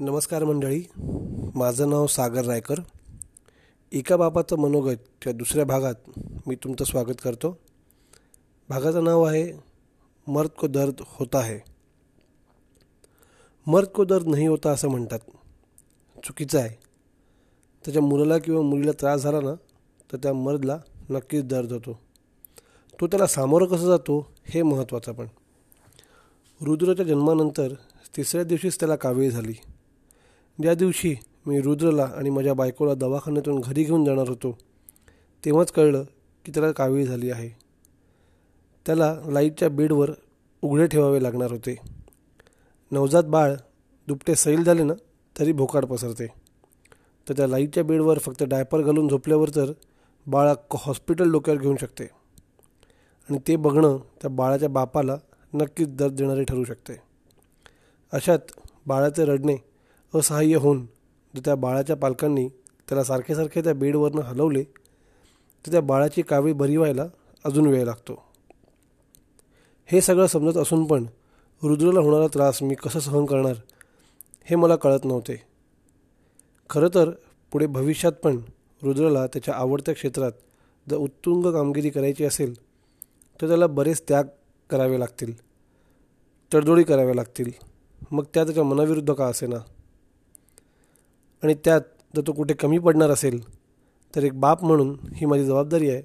नमस्कार मंडळी. माझं नाव सागर रायकर. एका बाबाचं मनोगत त्या दुसऱ्या भागात मी तुमचं स्वागत करतो. भागाचं नाव आहे मर्द को दर्द होता है. मर्द को दर्द नाही होता असं म्हणतात. चुकीचं आहे. त्याच्या मुलाला किंवा मुलीला त्रास झाला ना तर त्या मर्दला नक्कीच दर्द होतो. तो त्याला सामोरं कसं जातो हे महत्त्वाचं पण. रुद्रच्या जन्मानंतर तिसऱ्या दिवशीच त्याला कावीळ झाली. ज्या दिवशी मी रुद्रला आणि माझ्या बायकोला दवाखान्यातून घरी घेऊन जाणार होतो तेव्हाच कळलं की त्याला कावीळ झाली आहे. त्याला लाईटच्या बेडवर उघडे ठेवावे लागणार होते. नवजात बाळ दुपटे सैल झाले ना तरी भोकाड पसरते. तर त्या लाईटच्या बेडवर फक्त डायपर घालून झोपल्यावर तर बाळा हॉस्पिटल डोक्यावर घेऊन शकते. आणि ते बघणं त्या बाळाच्या बापाला नक्कीच दर्द देणारे ठरू शकते. अशात बाळाचे रडणे असहाय्य होऊन जर त्या बाळाच्या पालकांनी त्याला सारखे सारखे त्या बेडवरनं हलवले तर त्या बाळाची कावीळ बरी व्हायला अजून वेळ लागतो. हे सगळं समजत असून पण रुद्रला होणारा त्रास मी कसं सहन करणार हे मला कळत नव्हते. खरं तर पुढे भविष्यात पण रुद्रला त्याच्या आवडत्या क्षेत्रात जर उत्तुंग कामगिरी करायची असेल तर त्याला बरेच त्याग करावे लागतील तडजोडी कराव्या लागतील. मग त्या त्याच्या मनाविरुद्ध का असेना? आणि त्यात जर तो कुठे कमी पडणार असेल तर एक बाप म्हणून ही माझी जबाबदारी आहे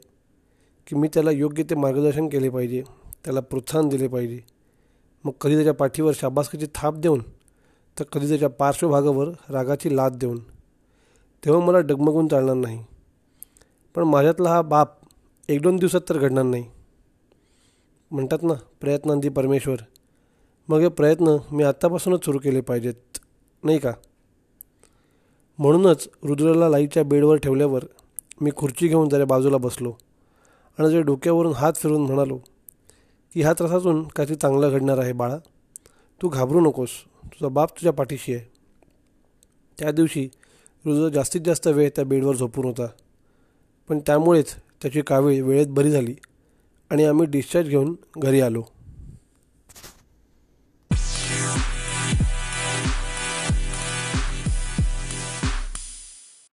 की मी त्याला योग्य ते मार्गदर्शन केले पाहिजे त्याला प्रोत्साहन दिले पाहिजे. मग कधी त्याच्या पाठीवर शाबासकीची थाप देऊन तर कधी त्याच्या पार्श्वभागावर रागाची लाद देऊन. तेव्हा मला डगमगून चालणार नाही. पण माझ्यातला हा बाप एक दोन दिवसात तर घडणार नाही. म्हणतात ना प्रयत्नांती परमेश्वर. मग हे प्रयत्न मी आत्तापासूनच सुरू केले पाहिजेत नाही का? म्हणूनच रुद्रला लाईच्या बेडवर ठेवल्यावर मी खुर्ची घेऊन जरा बाजूला बसलो आणि जर डोक्यावरून हात फिरून म्हणालो की ह्या त्रासातून काहीतरी चांगलं घडणार आहे बाळा. तू घाबरू नकोस. तुझा बाप तुझ्या पाठीशी आहे. त्या दिवशी रुद्र जास्तीत जास्त वेळ त्या बेडवर झोपून होता. पण त्यामुळेच त्याची कावीळ वेळेत बरी झाली आणि आम्ही डिस्चार्ज घेऊन घरी आलो.